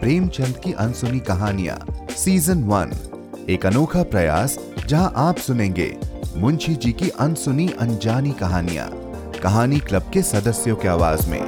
प्रेमचंद की अनसुनी कहानियाँ season one एक अनोखा प्रयास, जहाँ आप सुनेंगे मुंशी जी की अनसुनी अनजानी कहानियाँ, कहानी क्लब के सदस्यों की आवाज़ में।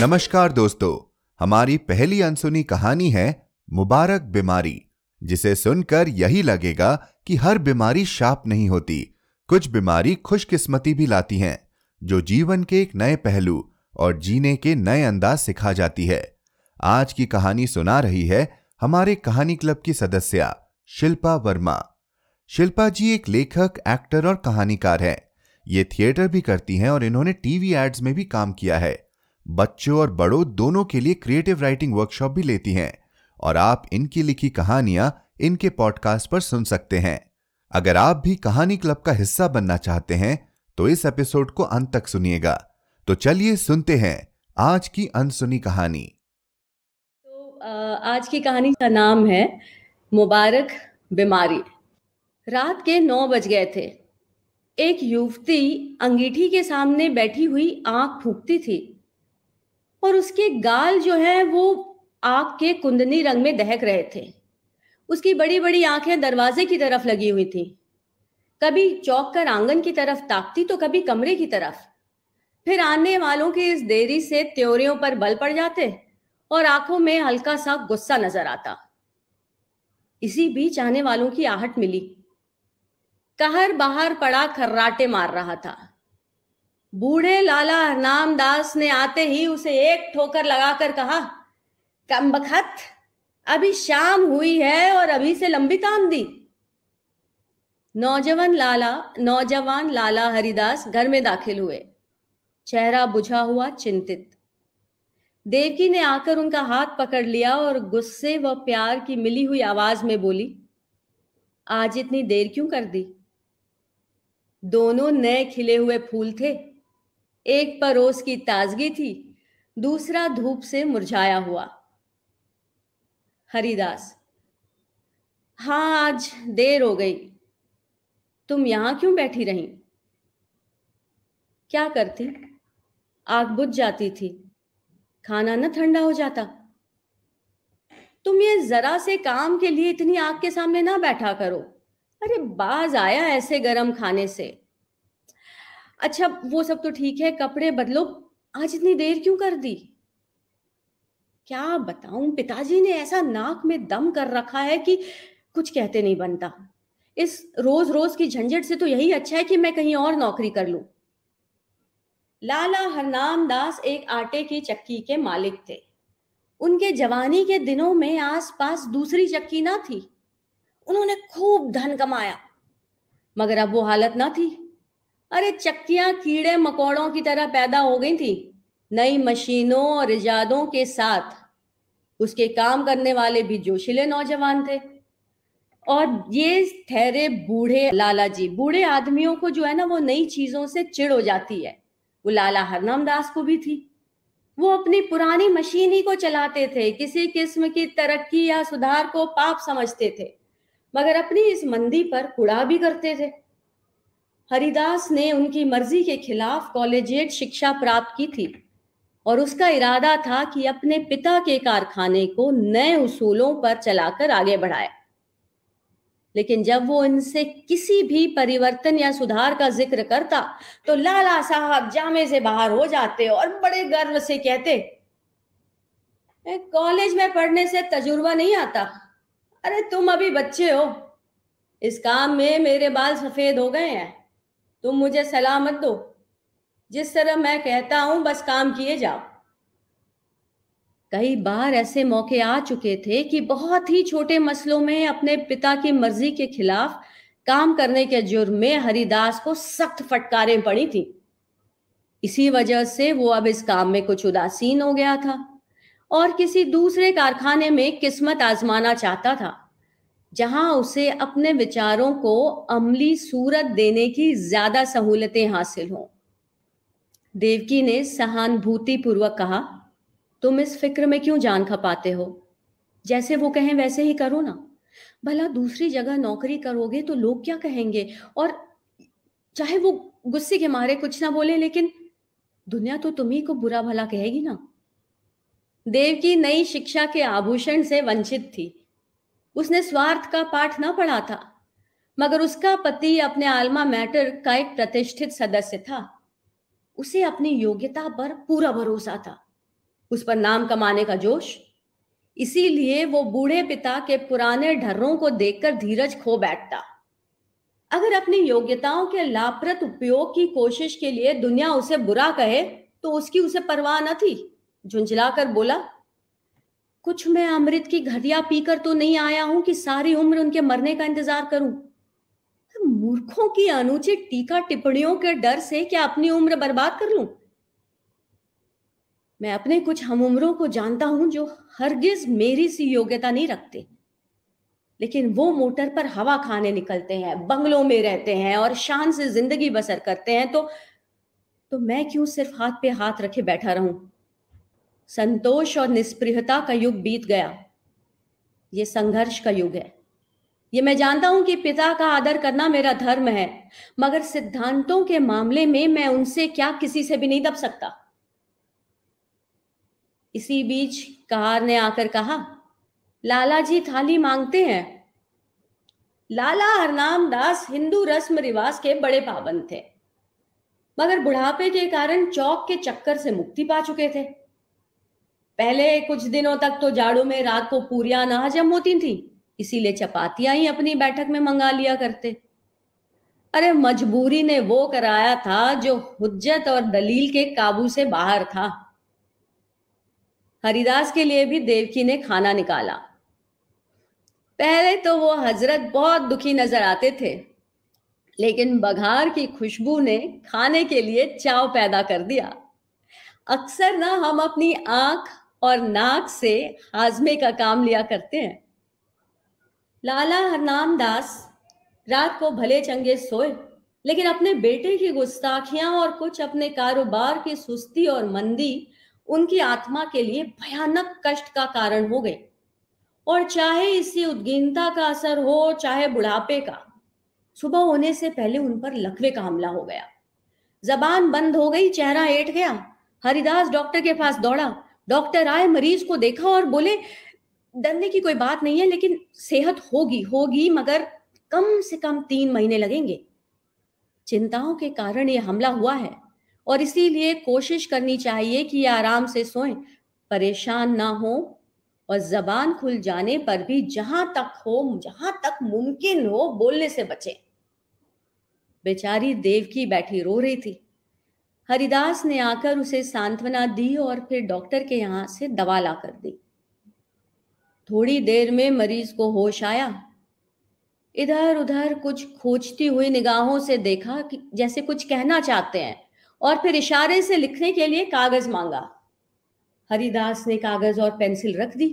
नमस्कार दोस्तों, हमारी पहली अनसुनी कहानी है मुबारक बीमारी, जिसे सुनकर यही लगेगा कि हर बीमारी शाप नहीं होती। कुछ बीमारी खुशकिस्मती भी लाती हैं, जो जीवन के एक नए पहलू और जीने के नए अंदाज सिखा जाती है। आज की कहानी सुना रही है हमारे कहानी क्लब की सदस्या, शिल्पा वर्मा। शिल्पा जी एक लेखक, एक्टर और कहानीकार हैं। ये थिएटर भी करती हैं और इन्होंने टीवी एड्स में भी काम किया है। बच्चों और बड़ों दोनों के लिए क्रिएटिव राइटिंग वर्कशॉप भी लेती हैं और आप इनकी लिखी कहानियाँ इनके पॉडकास्ट पर सुन सकते हैं। अगर आप भी कहानी क्लब का हिस्सा बनना चाहते हैं तो इस एपिसोड को अंत तक सुनिएगा। तो चलिए सुनते हैं आज की अनसुनी कहानी। तो आज की कहानी का नाम है मुबारक बीमारी। रात के नौ बज गए थे। एक युवती अंगीठी के सामने बैठी हुई आँख फूकती थी और उसके गाल जो है वो आग के कुंदनी रंग में दहक रहे थे। उसकी बड़ी बड़ी आँखें दरवाजे की तरफ़ लगी हुई थी। कभी चौक कर आँगन की तरफ़ ताकती तो कभी कमरे की तरफ़। फिर आने वालों की इस देरी से त्योरियों पर बल पड़ जाते और आँखों में हल्का सा गुस्सा नज़र आता। इसी बीच आने वालों की आहट मिली। कहर बाहर पड़ा खर्राटे मार रहा था। बूढ़े लाला हरनाम दास ने आते ही उसे एक ठोकर लगाकर कहा कम बखत अभी शाम हुई है और अभी से लंबी ताम दी नौजवान लाला नौजवान लाला हरिदास घर में दाखिल हुए। चेहरा बुझा हुआ चिंतित। देवकी ने आकर उनका हाथ पकड़ लिया और गुस्से व प्यार की मिली हुई आवाज़ में बोली, आज इतनी देर क्यों कर दी? दोनों नए खिले हुए फूल थे। एक पर रोज की ताजगी थी, दूसरा धूप से मुरझाया हुआ। हरिदास हाँ आज देर हो गई। तुम यहाँ क्यों बैठी रही? क्या करती? आग बुझ जाती थी। खाना न ठंडा हो जाता। तुम ये जरा से काम के लिए इतनी आग के सामने ना बैठा करो। अरे, बाज आया ऐसे गरम खाने से। अच्छा वो सब तो ठीक है, कपड़े बदलो। आज इतनी देर क्यों कर दी? क्या बताऊँ, पिताजी ने ऐसा नाक में दम कर रखा है कि कुछ कहते नहीं बनता। इस रोज रोज की झंझट से तो यही अच्छा है कि मैं कहीं और नौकरी कर लूँ। लाला हरनाम दास एक आटे की चक्की के मालिक थे। उनके जवानी के दिनों में आसपास दूसरी चक्की ना थी। उन्होंने खूब धन कमाया, मगर अब वो हालत ना थी। अरे चक्कियाँ कीड़े मकोड़ों की तरह पैदा हो गई थी, नई मशीनों और इजादों के साथ। उसके काम करने वाले भी जोशीले नौजवान थे। और ये ठहरे बूढ़े लाला जी, बूढ़े आदमियों को जो है ना वो नई चीज़ों से चिड़ हो जाती है। वो लाला हरनाम दास को भी थी। वो अपनी पुरानी मशीन ही को चलाते थे, किसी किस्म की तरक्की या सुधार को पाप समझते थे, मगर अपनी इस मंदी पर कुड़ा भी करते थे। हरिदास ने उनकी मर्ज़ी के खिलाफ कॉलेजिएट शिक्षा प्राप्त की थी, और उसका इरादा था कि अपने पिता के कारखाने को नए उसूलों पर चलाकर आगे बढ़ाए। लेकिन जब वो इनसे किसी भी परिवर्तन या सुधार का ज़िक्र करता तो लाला साहब जामे से बाहर हो जाते और बड़े गर्व से कहते कॉलेज में पढ़ने से तजुर्बा नहीं आता? अरे, तुम अभी बच्चे हो। इस काम में मेरे बाल सफ़ेद हो गए हैं। तुम मुझे सलामत दो। जिस तरह मैं कहता हूँ, बस काम किए जाओ। कई बार ऐसे मौके आ चुके थे कि बहुत ही छोटे मसलों में अपने पिता की मर्ज़ी के खिलाफ काम करने के जुर्म में हरिदास को सख्त फटकारें पड़ी थी। इसी वजह से वो अब इस काम में कुछ उदासीन हो गया था और किसी दूसरे कारखाने में किस्मत आजमाना चाहता था, जहाँ उसे अपने विचारों को अमली सूरत देने की ज़्यादा सहूलतें हासिल हों। देवकी ने सहानुभूति पूर्वक कहा तुम इस फ़िक्र में क्यों जान खपाते हो? जैसे वो कहें, वैसे ही करो ना। भला दूसरी जगह नौकरी करोगे तो लोग क्या कहेंगे? और चाहे वो गुस्से के मारे कुछ ना बोले, लेकिन दुनिया तो तुम्ही को बुरा भला कहेगी ना। देव की नई शिक्षा के आभूषण से वंचित थी। उसने स्वार्थ का पाठ न पढ़ा था, मगर उसका पति अपने आलमा मैटर का एक प्रतिष्ठित सदस्य था। उसे अपनी योग्यता पर पूरा भरोसा था। उस पर नाम कमाने का जोश। इसीलिए वो बूढ़े पिता के पुराने ढर्रों को देखकर धीरज खो बैठता। अगर अपनी योग्यताओं के लाभप्रद उपयोग की कोशिश के लिए दुनिया उसे बुरा कहे तो उसकी उसे परवाह न थी, झुंझलाकर बोला। कुछ मैं अमृत की घटिया पीकर तो नहीं आया हूँ कि सारी उम्र उनके मरने का इंतज़ार करूँ। मूर्खों की अनुचित टीका टिप्पणियों के डर से क्या अपनी उम्र बर्बाद कर लूँ? मैं अपने कुछ हम उम्रों को जानता हूँ जो हरगिज मेरी सी योग्यता नहीं रखते। लेकिन वो मोटर पर हवा खाने निकलते हैं, बंगलों में रहते हैं और शान से ज़िंदगी बसर करते हैं तो तो मैं क्यों सिर्फ़ हाथ पे हाथ रखे बैठा रहूँ? संतोष और निष्प्रियता का युग बीत गया। ये संघर्ष का युग है। ये मैं जानता हूँ कि पिता का आदर करना मेरा धर्म है, मगर सिद्धांतों के मामले में मैं उनसे क्या किसी से भी नहीं दब सकता। इसी बीच कार ने आकर कहा, लाला जी थाली मांगते हैं। लाला हरनाम दास हिंदू रस्म रिवाज के बड़े पाबंद थे, मगर बुढ़ापे के कारण चौक के चक्कर से मुक्ति पा चुके थे। पहले कुछ दिनों तक तो जाड़ों में रात को पूरियाँ ना हजम होती थी, इसीलिए चपातियाँ ही अपनी बैठक में मंगा लिया करते। अरे मजबूरी ने वो कराया था जो हुज्जत और दलील के काबू से बाहर था। हरिदास के लिए भी देवकी ने खाना निकाला। पहले तो वो हज़रत बहुत दुखी नज़र आते थे, लेकिन बघार की खुशबू ने खाने के लिए चाव पैदा कर दिया। अक्सर ना हम अपनी आँख और नाक से हाजमे का काम लिया करते हैं। लाला हरनाम दास रात को भले चंगे सोए, लेकिन अपने बेटे की गुस्ताखियाँ और कुछ अपने कारोबार की सुस्ती और मंदी उनकी आत्मा के लिए भयानक कष्ट का कारण हो गए और चाहे इसी उद्गीनता का असर हो, चाहे बुढ़ापे का, सुबह होने से पहले उन पर लकवे का हमला हो गया। जबान बंद हो गई, चेहरा एट गया। हरिदास डॉक्टर के पास दौड़ा। डॉक्टर आए, मरीज़ को देखा और बोले, डरने की कोई बात नहीं है, लेकिन सेहत होगी होगी, मगर कम से कम तीन महीने लगेंगे। चिंताओं के कारण यह हमला हुआ है। और इसीलिए कोशिश करनी चाहिए कि आराम से सोएँ। परेशान ना हो और जबान खुल जाने पर भी जहाँ तक हो, जहाँ तक मुमकिन हो, बोलने से बचे। बेचारी देवकी बैठी रो रही थी। हरिदास ने आकर उसे सांत्वना दी और फिर डॉक्टर के यहाँ से दवा ला कर दी। थोड़ी देर में मरीज़ को होश आया। इधर उधर कुछ खोजती हुई निगाहों से देखा कि जैसे कुछ कहना चाहते हैं। और फिर इशारे से लिखने के लिए कागज़ मांगा। हरिदास ने कागज़ और पेंसिल रख दी।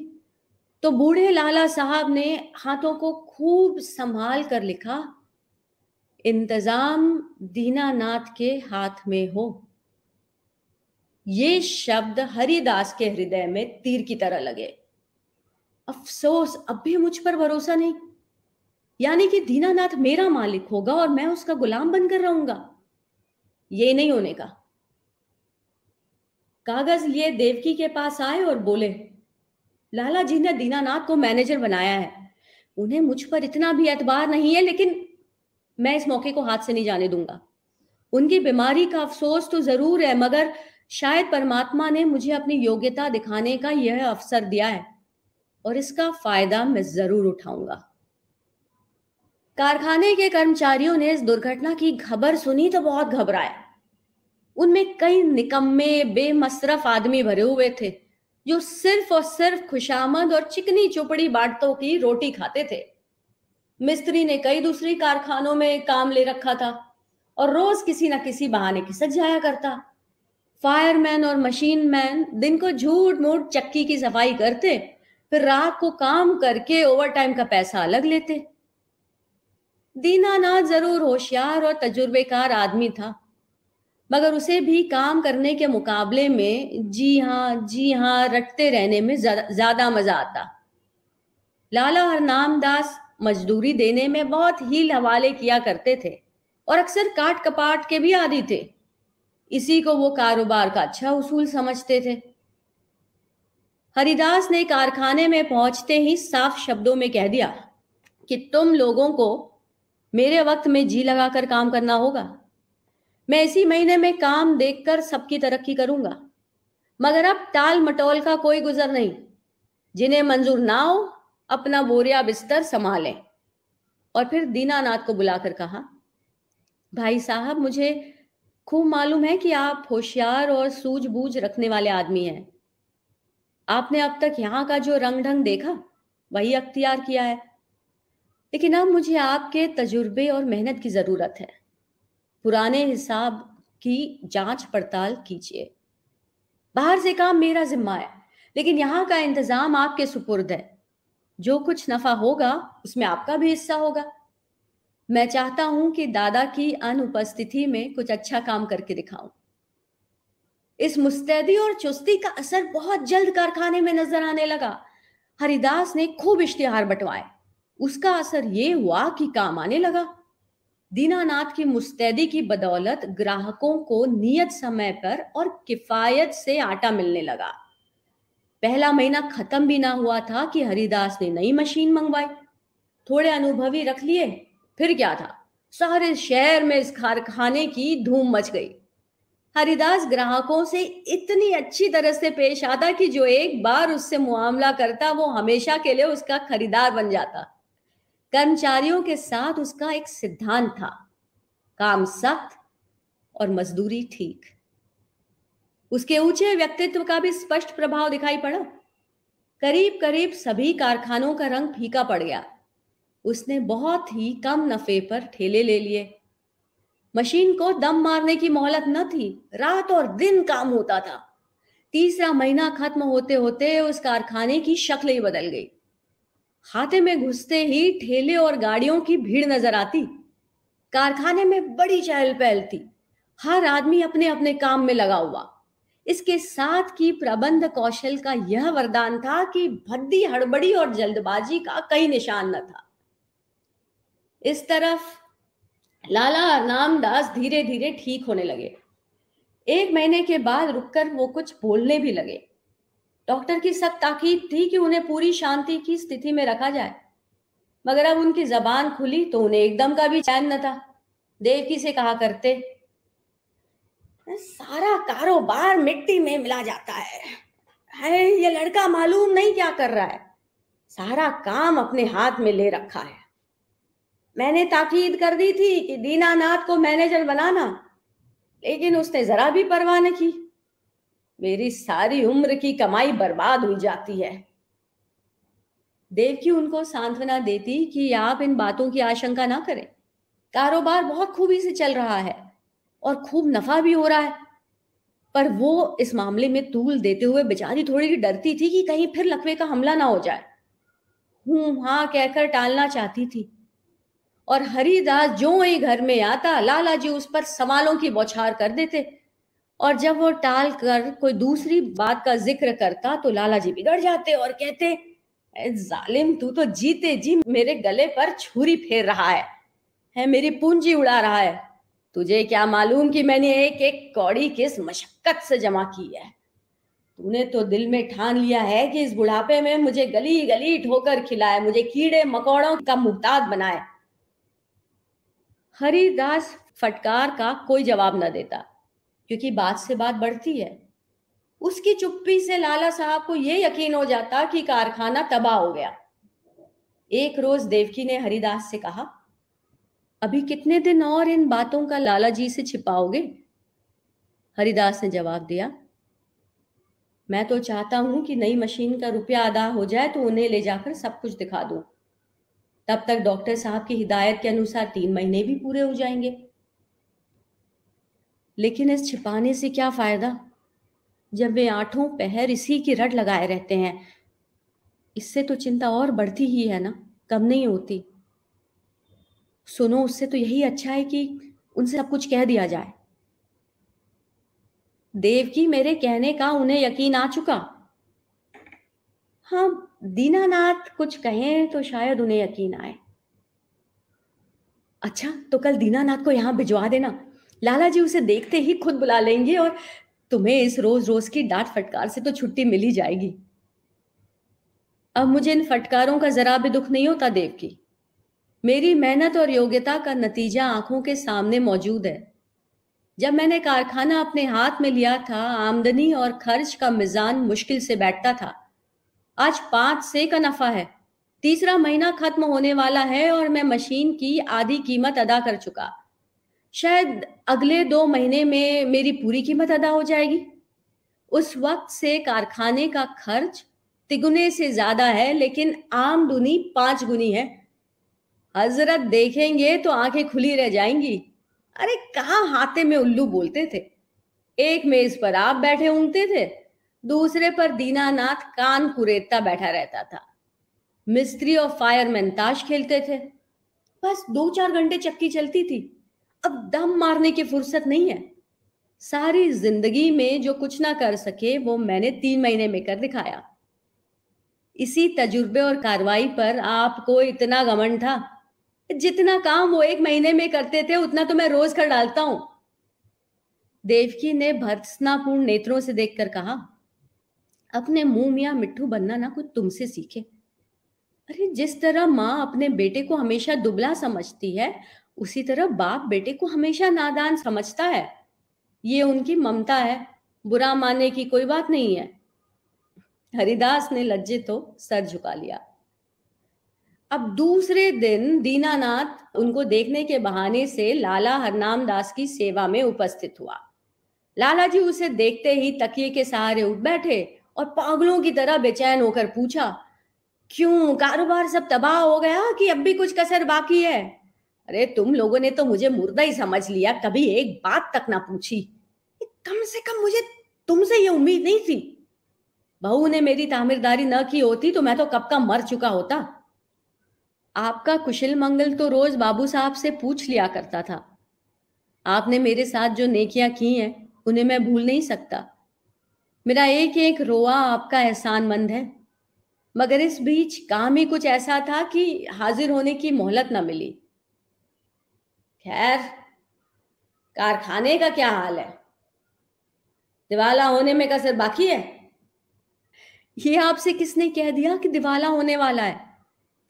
तो बूढ़े लाला साहब ने हाथों को खूब संभाल कर लिखा, इंतज़ाम दीनानाथ के हाथ में हो। ये शब्द हरिदास के हृदय में तीर की तरह लगे। अफसोस, अब भी मुझ पर भरोसा नहीं। यानी कि दीनानाथ मेरा मालिक होगा और मैं उसका गुलाम बनकर रहूँगा। ये नहीं होने का। कागज़ लिए देवकी के पास आए और बोले, लाला जी ने दीनानाथ को मैनेजर बनाया है। उन्हें मुझ पर इतना भी एतबार नहीं है, लेकिन मैं इस मौके को हाथ से नहीं जाने दूँगा। उनकी बीमारी का अफसोस तो ज़रूर है, मगर शायद परमात्मा ने मुझे अपनी योग्यता दिखाने का यह अवसर दिया है, और इसका फ़ायदा मैं ज़रूर उठाऊँगा। कारखाने के कर्मचारियों ने इस दुर्घटना की खबर सुनी तो बहुत घबराए। उनमें कई निकम्मे, बेमसरफ आदमी भरे हुए थे, जो सिर्फ़ और सिर्फ़ खुशामद और चिकनी चुपड़ी बाटतों की रोटी खाते थे। मिस्त्री ने कई दूसरी कारखानों में काम ले रखा था और रोज किसी न किसी बहाने की सज जाया करता। फायरमैन और मशीन मैन दिन को झूठ मूठ चक्की की सफ़ाई करते, फिर रात को काम करके ओवर टाइम का पैसा अलग लेते। दीनानाथ ज़रूर होशियार और तजुर्बेकार आदमी था, मगर उसे भी काम करने के मुकाबले में जी हाँ जी हाँ रटते रहने में ज़्यादा मज़ा आता। लाला हरनाम दास मजदूरी देने में बहुत हील हवाले किया करते थे और अक्सर काट कपाट के भी आदि थे। इसी को वो कारोबार का अच्छा उसूल समझते थे। हरिदास ने कारखाने में पहुँचते ही साफ़ शब्दों में कह दिया कि तुम लोगों को मेरे वक्त में जी लगाकर काम करना होगा। मैं इसी महीने में काम देखकर सबकी तरक्की करूँगा। मगर अब टाल मटोल का कोई गुजर नहीं। जिन्हें मंजूर ना हो, अपना बोरिया बिस्तर संभालें। और फिर दीनानाथ को बुलाकर कहा, भाई साहब, मुझे खूब मालूम है कि आप होशियार और सूझबूझ रखने वाले आदमी हैं। आपने अब तक यहाँ का जो रंग ढंग देखा, वही अख्तियार किया है। लेकिन अब मुझे आपके तजुर्बे और मेहनत की ज़रूरत है। पुराने हिसाब की जाँच पड़ताल कीजिए। बाहर से काम मेरा जिम्मा है, लेकिन यहाँ का इंतज़ाम आपके सुपुर्द है। जो कुछ नफा होगा, उसमें आपका भी हिस्सा होगा। मैं चाहता हूँ कि दादा की अनुपस्थिति में कुछ अच्छा काम करके दिखाऊँ। इस मुस्तैदी और चुस्ती का असर बहुत जल्द कारखाने में नज़र आने लगा। हरिदास ने खूब इश्तिहार बंटवाए। उसका असर ये हुआ कि काम आने लगा। दीनानाथ की मुस्तैदी की बदौलत ग्राहकों को नियत समय पर और किफायत से आटा मिलने लगा। पहला महीना खत्म भी ना हुआ था कि हरिदास ने नई मशीन मंगवाई। थोड़े अनुभवी रख लिए, फिर क्या था? सारे शहर में इस कारखाने की धूम मच गई। हरिदास ग्राहकों से इतनी अच्छी तरह से पेश आता कि जो एक बार उससे मुआमला करता, वो हमेशा के लिए उसका खरीदार बन जाता। कर्मचारियों के साथ उसका एक सिद्धांत था। काम सख्त और मजदूरी ठीक। उसके ऊँचे व्यक्तित्व का भी स्पष्ट प्रभाव दिखाई पड़ा। करीब करीब सभी कारखानों का रंग फीका पड़ गया। उसने बहुत ही कम नफे पर ठेले ले लिए। मशीन को दम मारने की मोहलत न थी। रात और दिन काम होता था। तीसरा महीना खत्म होते होते उस कारखाने की शक्ल ही बदल गई। खाते में घुसते ही ठेले और गाड़ियों की भीड़ नज़र आती। कारखाने में बड़ी चहल पहल थी हर आदमी अपने अपने काम में लगा हुआ। इसके साथ की प्रबंध कौशल का यह वरदान था कि भद्दी, हड़बड़ी और जल्दबाजी का कई निशान न था। इस तरफ़ लाला नामदास धीरे धीरे ठीक होने लगे। एक महीने के बाद रुककर वो कुछ बोलने भी लगे। डॉक्टर की सख्त ताकीद थी कि उन्हें पूरी शांति की स्थिति में रखा जाए। मगर अब उनकी जबान खुली तो उन्हें एकदम का भी चैन न था। देवकी से कहा करते, सारा कारोबार मिट्टी में मिला जाता है। है, ये लड़का मालूम नहीं क्या कर रहा है। सारा काम अपने हाथ में ले रखा है। मैंने ताकीद कर दी थी कि दीनानाथ को मैनेजर बनाना, लेकिन उसने जरा भी परवाह नहीं की। मेरी सारी उम्र की कमाई बर्बाद हुई जाती है। देवकी उनको सांत्वना देती कि आप इन बातों की आशंका ना करें। कारोबार बहुत खूबी से चल रहा है और खूब नफा भी हो रहा है। पर वो इस मामले में तूल देते हुए बेचारी थोड़ी डरती थी कि कहीं फिर लकवे का हमला ना हो जाए। हूँ हाँ कहकर टालना चाहती थी। और हरिदास जो ही घर में आता, लाला जी उस पर सवालों की बौछार कर देते। और जब वो टाल कर कोई दूसरी बात का ज़िक्र करता तो लाला जी बिगड़ जाते और कहते जालिम, तू तो जीते जी मेरे गले पर छुरी फेर रहा है है मेरी पूंजी उड़ा रहा है। तुझे क्या मालूम कि मैंने एक एक कौड़ी किस मशक्कत से जमा की है? तूने तो दिल में ठान लिया है कि इस बुढ़ापे में मुझे गली गली ठोकर खिलाए, मुझे कीड़े मकोड़ों का मुहताज बनाए। हरिदास फटकार का कोई जवाब न देता। क्योंकि बात से बात बढ़ती है। उसकी चुप्पी से लाला साहब को यह यकीन हो जाता कि कारखाना तबाह हो गया। एक रोज देवकी ने हरिदास से कहा, अभी कितने दिन और इन बातों का लाला जी से छिपाओगे? हरिदास ने जवाब दिया, मैं तो चाहता हूँ कि नई मशीन का रुपया अदा हो जाए तो उन्हें ले जाकर सब कुछ दिखा दूँ। तब तक डॉक्टर साहब की हिदायत के अनुसार तीन महीने भी पूरे हो जाएँगे। लेकिन इस छिपाने से क्या फ़ायदा? जब वे आठों पहर इसी की रट लगाए रहते हैं। इससे तो चिंता और बढ़ती ही है ना? कम नहीं होती। सुनो, उससे तो यही अच्छा है कि उनसे सब कुछ कह दिया जाए। देव की मेरे कहने का उन्हें यकीन आ चुका। हाँ दीनानाथ कुछ कहें तो शायद उन्हें यकीन आए। अच्छा तो कल दीनानाथ को यहाँ भिजवा देना। लाला जी उसे देखते ही खुद बुला लेंगे और तुम्हें इस रोज रोज की डांट फटकार से तो छुट्टी मिल ही जाएगी। अब मुझे इन फटकारों का जरा भी दुख नहीं होता देव की। मेरी मेहनत और योग्यता का नतीजा आँखों के सामने मौजूद है। जब मैंने कारखाना अपने हाथ में लिया था, आमदनी और खर्च का मिजान मुश्किल से बैठता था। आज पाँच से का नफा है, तीसरा महीना खत्म होने वाला है और मैं मशीन की आधी कीमत अदा कर चुका। शायद अगले दो महीने में मेरी पूरी कीमत अदा हो जाएगी। उस वक्त से कारखाने का खर्च तिगुने से ज़्यादा है, लेकिन आमदनी पाँच गुनी है। हज़रत देखेंगे तो आँखें खुली रह जाएँगी। अरे, कहा हाथे में उल्लू बोलते थे? एक मेज पर आप बैठे ऊँगते थे, दूसरे पर दीनानाथ कान कुरेता बैठा रहता था। मिस्त्री और फायरमैन ताश खेलते थे। बस दो चार घंटे चक्की चलती थी। अब दम मारने की फुर्सत नहीं है। सारी ज़िंदगी में जो कुछ ना कर सके, वो मैंने तीन महीने में कर दिखाया। इसी तजुर्बे और कार्रवाई पर आपको इतना गमन था? जितना काम वो एक महीने में करते थे, उतना तो मैं रोज कर डालता हूँ। देवकी ने भर्त्सनापूर्ण नेत्रों से देखकर कहा, अपने मुँह मिया मिट्टू बनना ना कुछ तुमसे सीखे। अरे, जिस तरह माँ अपने बेटे को हमेशा दुबला समझती है उसी तरह बाप बेटे को हमेशा नादान समझता है। ये उनकी ममता है। बुरा मानने की कोई बात नहीं है। हरिदास ने लज्जित तो सर झुका लिया। अब दूसरे दिन दीनानाथ उनको देखने के बहाने से लाला हरनाम दास की सेवा में उपस्थित हुआ। लाला जी उसे देखते ही तकिए के सहारे उठ बैठे और पागलों की तरह बेचैन होकर पूछा, क्यों, कारोबार सब तबाह हो गया कि अब भी कुछ कसर बाकी है? अरे तुम लोगों ने तो मुझे मुर्दा ही समझ लिया, कभी एक बात तक ना पूछी। कम से कम मुझे तुमसे ये उम्मीद नहीं थी। बहू ने मेरी तामीरदारी न की होती तो मैं तो कब का मर चुका होता। आपका कुशल मंगल तो रोज बाबू साहब से पूछ लिया करता था। आपने मेरे साथ जो नेकियाँ की हैं, उन्हें मैं भूल नहीं सकता। मेरा एक एक रोआ आपका एहसान मंद है। मगर इस बीच काम ही कुछ ऐसा था कि हाजिर होने की मोहलत ना मिली। खैर, कारखाने का क्या हाल है? दिवाला होने में कसर बाकी है? ये आपसे किसने कह दिया कि दिवाला होने वाला है?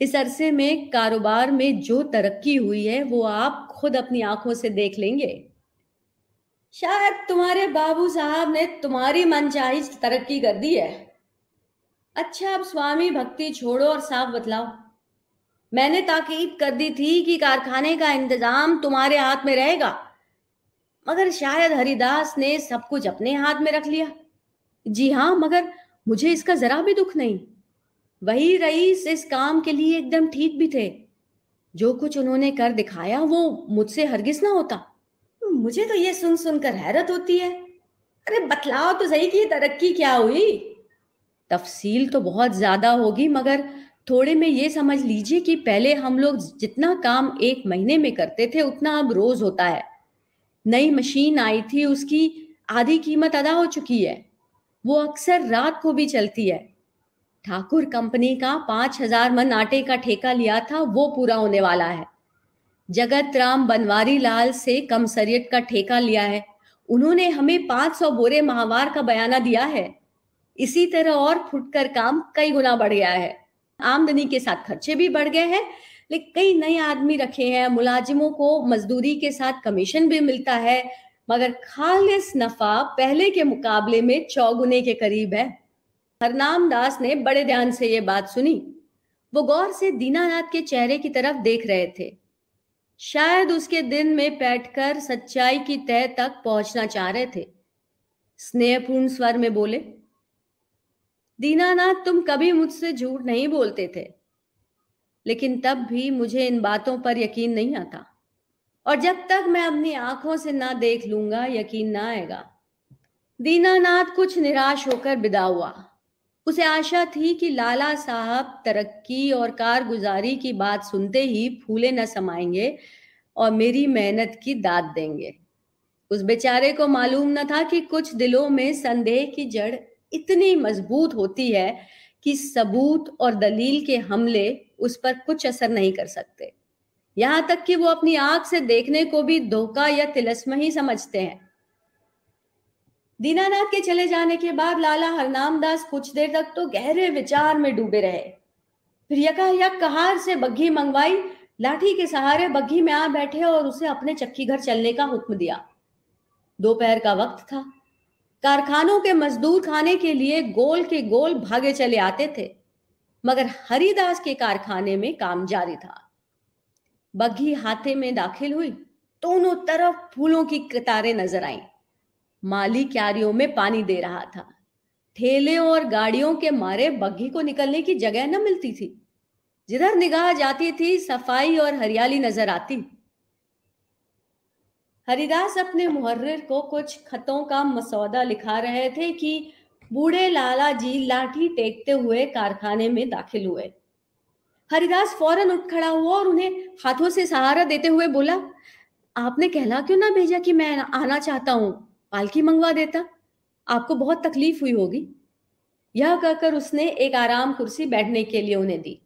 इस अरसे में कारोबार में जो तरक्की हुई है, वो आप खुद अपनी आँखों से देख लेंगे। शायद तुम्हारे बाबू साहब ने तुम्हारी मनचाही तरक्की कर दी है। अच्छा अब स्वामी भक्ति छोड़ो और साफ़ बतलाओ। मैंने ताकीद कर दी थी कि कारखाने का इंतज़ाम तुम्हारे हाथ में रहेगा। मगर शायद हरिदास ने सब कुछ अपने हाथ में रख लिया। जी हाँ मगर मुझे इसका जरा भी दुख नहीं। वही रईस इस काम के लिए एकदम ठीक भी थे। जो कुछ उन्होंने कर दिखाया, वो मुझसे हरगिज ना होता। मुझे तो ये सुन सुनकर हैरत होती है। अरे, बतलाओ तो सही कि तरक्की क्या हुई? तफसील तो बहुत ज़्यादा होगी, मगर थोड़े में ये समझ लीजिए कि पहले हम लोग जितना काम एक महीने में करते थे, उतना अब रोज होता है। नई मशीन आई थी, उसकी आधी कीमत अदा हो चुकी है। वो अक्सर रात को भी चलती है। ठाकुर कंपनी का पाँच हज़ार मन आटे का ठेका लिया था, वो पूरा होने वाला है। जगत राम बनवारी लाल से कम कमसरियत का ठेका लिया है। उन्होंने हमें पाँच सौ बोरे माहवार का बयाना दिया है। इसी तरह और फुटकर काम कई गुना बढ़ गया है। आमदनी के साथ खर्चे भी बढ़ गए हैं। लेकिन कई नए आदमी रखे हैं, मुलाजिमों को मजदूरी के साथ कमीशन भी मिलता है, मगर खालिस नफा पहले के मुकाबले में चौगुने के करीब है। हरनाम दास ने बड़े ध्यान से ये बात सुनी। वो गौर से दीनानाथ के चेहरे की तरफ़ देख रहे थे। शायद उसके दिन में बैठकर सच्चाई की तह तक पहुँचना चाह रहे थे। स्नेहपूर्ण स्वर में बोले दीनानाथ, तुम कभी मुझसे झूठ नहीं बोलते थे। लेकिन तब भी मुझे इन बातों पर यकीन नहीं आता। और जब तक मैं अपनी आँखों से ना देख लूँगा, यकीन ना आएगा। दीनानाथ कुछ निराश होकर विदा हुआ। उसे आशा थी कि लाला साहब तरक्की और कारगुजारी की बात सुनते ही फूले न समाएँगे और मेरी मेहनत की दाद देंगे। उस बेचारे को मालूम न था कि कुछ दिलों में संदेह की जड़ इतनी मज़बूत होती है कि सबूत और दलील के हमले उस पर कुछ असर नहीं कर सकते। यहाँ तक कि वो अपनी आँख से देखने को भी धोखा या तिलस्म ही समझते हैं। दीनानाथ के चले जाने के बाद लाला हरनाम दास कुछ देर तक तो गहरे विचार में डूबे रहे। फिर यकायक कहार से बग्घी मंगवाई, लाठी के सहारे बग्घी में आ बैठे और उसे अपने चक्की घर चलने का हुक्म दिया। दोपहर का वक्त था। कारखानों के मजदूर खाने के लिए गोल के गोल भागे चले आते थे, मगर हरिदास के कारखाने में काम जारी था। बग्घी हाथे में दाखिल हुई, दोनों तरफ़ फूलों की कतारें नज़र आईं। माली क्यारियों में पानी दे रहा था। ठेले और गाड़ियों के मारे बग्घी को निकलने की जगह न मिलती थी। जिधर निगाह जाती थी, सफ़ाई और हरियाली नज़र आती। हरिदास अपने मुहर्र को कुछ खतों का मसौदा लिखा रहे थे कि बूढ़े लाला जी लाठी टेकते हुए कारखाने में दाखिल हुए। हरिदास फ़ौरन उठ खड़ा हुआ और उन्हें हाथों से सहारा देते हुए बोला, आपने कहला क्यों ना भेजा कि मैं आना चाहता हूँ? पालकी मंगवा देता। आपको बहुत तकलीफ़ हुई होगी। यह कहकर उसने एक आराम कुर्सी बैठने के लिए उन्हें दी।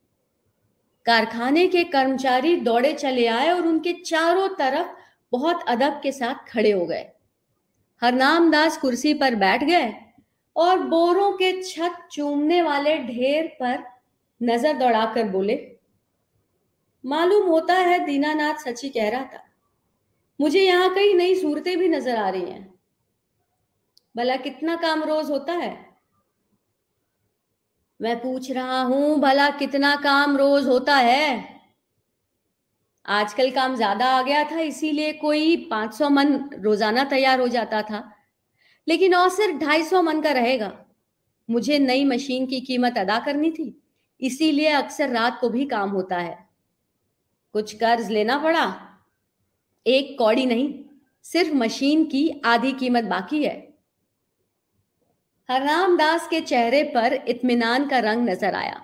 कारखाने के कर्मचारी दौड़े चले आए और उनके चारों तरफ़ बहुत अदब के साथ खड़े हो गए। हरनाम दास कुर्सी पर बैठ गए और बोरों के छत चूमने वाले ढेर पर नज़र दौड़ाकर बोले, मालूम होता है दीनानाथ सची कह रहा था। मुझे यहाँ कई नई सूरतें भी नज़र आ रही हैं। भला कितना काम रोज होता है? मैं पूछ रहा हूँ, भला कितना काम रोज होता है? आजकल काम ज़्यादा आ गया था, इसीलिए कोई 500 मन रोज़ाना तैयार हो जाता था। लेकिन और सिर्फ़ 250 मन का रहेगा। मुझे नई मशीन की कीमत अदा करनी थी, इसीलिए अक्सर रात को भी काम होता है। कुछ कर्ज लेना पड़ा, एक कौड़ी नहीं, सिर्फ़ मशीन की आधी कीमत बाकी है। हरनाम दास के चेहरे पर इत्मीनान का रंग नज़र आया।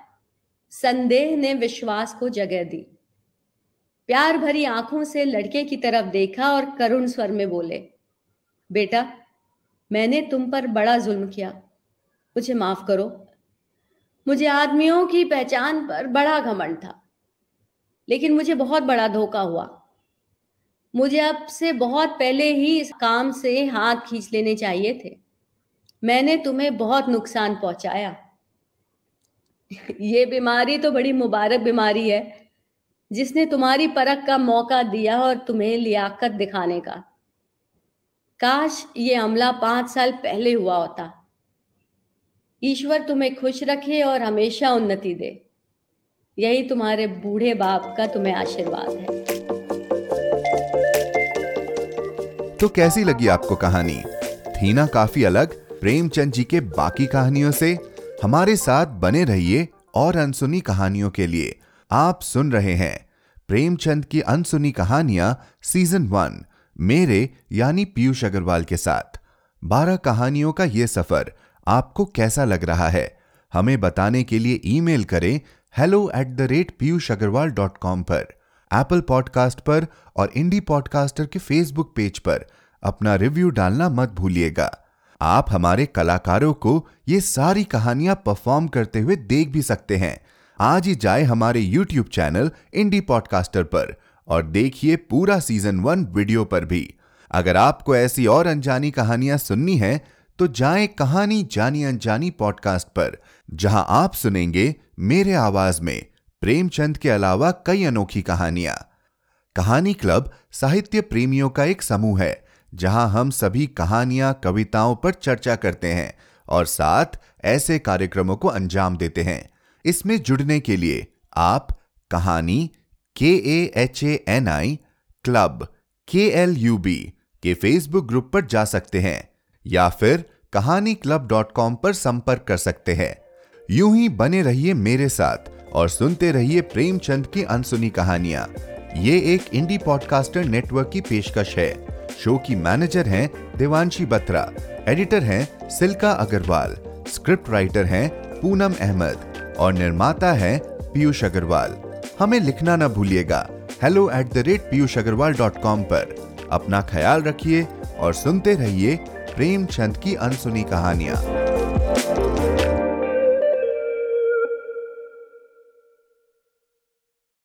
संदेह ने विश्वास को जगह दी। प्यार भरी आँखों से लड़के की तरफ़ देखा और करुण स्वर में बोले, बेटा, मैंने तुम पर बड़ा जुल्म किया। मुझे माफ़ करो। मुझे आदमियों की पहचान पर बड़ा घमंड था, लेकिन मुझे बहुत बड़ा धोखा हुआ। मुझे अब से बहुत पहले ही इस काम से हाथ खींच लेने चाहिए थे। मैंने तुम्हें बहुत नुकसान पहुँचाया। ये बीमारी तो बड़ी मुबारक बीमारी है। जिसने तुम्हारी परख का मौका दिया और तुम्हें लियाकत दिखाने का। काश ये हमला पाँच साल पहले हुआ होता। ईश्वर तुम्हें खुश रखे और हमेशा उन्नति दे। यही तुम्हारे बूढ़े बाप का तुम्हें आशीर्वाद है। तो कैसी लगी आपको कहानी? थी ना काफ़ी अलग प्रेमचंद जी के बाकी कहानियों से। हमारे साथ बने रहिए और अनसुनी कहानियों के लिए आप सुन रहे हैं प्रेमचंद की अनसुनी कहानियाँ सीज़न वन, मेरे यानी पीयूष अग्रवाल के साथ। बारह कहानियों का यह सफ़र आपको कैसा लग रहा है? हमें बताने के लिए ईमेल करें hello at the rate Piyush Agrawal dot com पर एप्पल पॉडकास्ट पर और इंडी पॉडकास्टर के फेसबुक पेज पर। अपना रिव्यू डालना मत भूलिएगा। आप हमारे कलाकारों को ये सारी कहानियाँ परफॉर्म करते हुए देख भी सकते हैं। आज ही जाए हमारे यूट्यूब चैनल इंडी पॉडकास्टर पर और देखिए पूरा सीज़न वन वीडियो पर भी। अगर आपको ऐसी और अनजानी कहानियाँ सुननी है तो जाएँ कहानी जानी अनजानी पॉडकास्ट पर, जहाँ आप सुनेंगे मेरे आवाज़ में प्रेमचंद के अलावा कई अनोखी कहानियाँ। कहानी क्लब साहित्य प्रेमियों का एक समूह है, जहाँ हम सभी कहानियाँ, कविताओं पर चर्चा करते हैं और साथ ऐसे कार्यक्रमों को अंजाम देते हैं। इसमें जुड़ने के लिए आप कहानी के A H A N I club K L U B के फेसबुक ग्रुप पर जा सकते हैं, या फिर कहानी क्लब डॉट कॉम पर संपर्क कर सकते हैं। यूँ ही बने रहिए मेरे साथ और सुनते रहिए प्रेमचंद की अनसुनी कहानियाँ। ये एक इंडी पॉडकास्टर नेटवर्क की पेशकश है। शो की मैनेजर हैं देवांशी बत्रा एडिटर हैं सिल्का अग्रवाल स्क्रिप्ट राइटर हैं पूनम अहमद। और निर्माता है पीयूष अग्रवाल। हमें लिखना न भूलिएगा। Hello at the rate Piyush Agrawal dot com पर। अपना ख्याल रखिए और सुनते रहिए प्रेमचंद की अनसुनी कहानियाँ।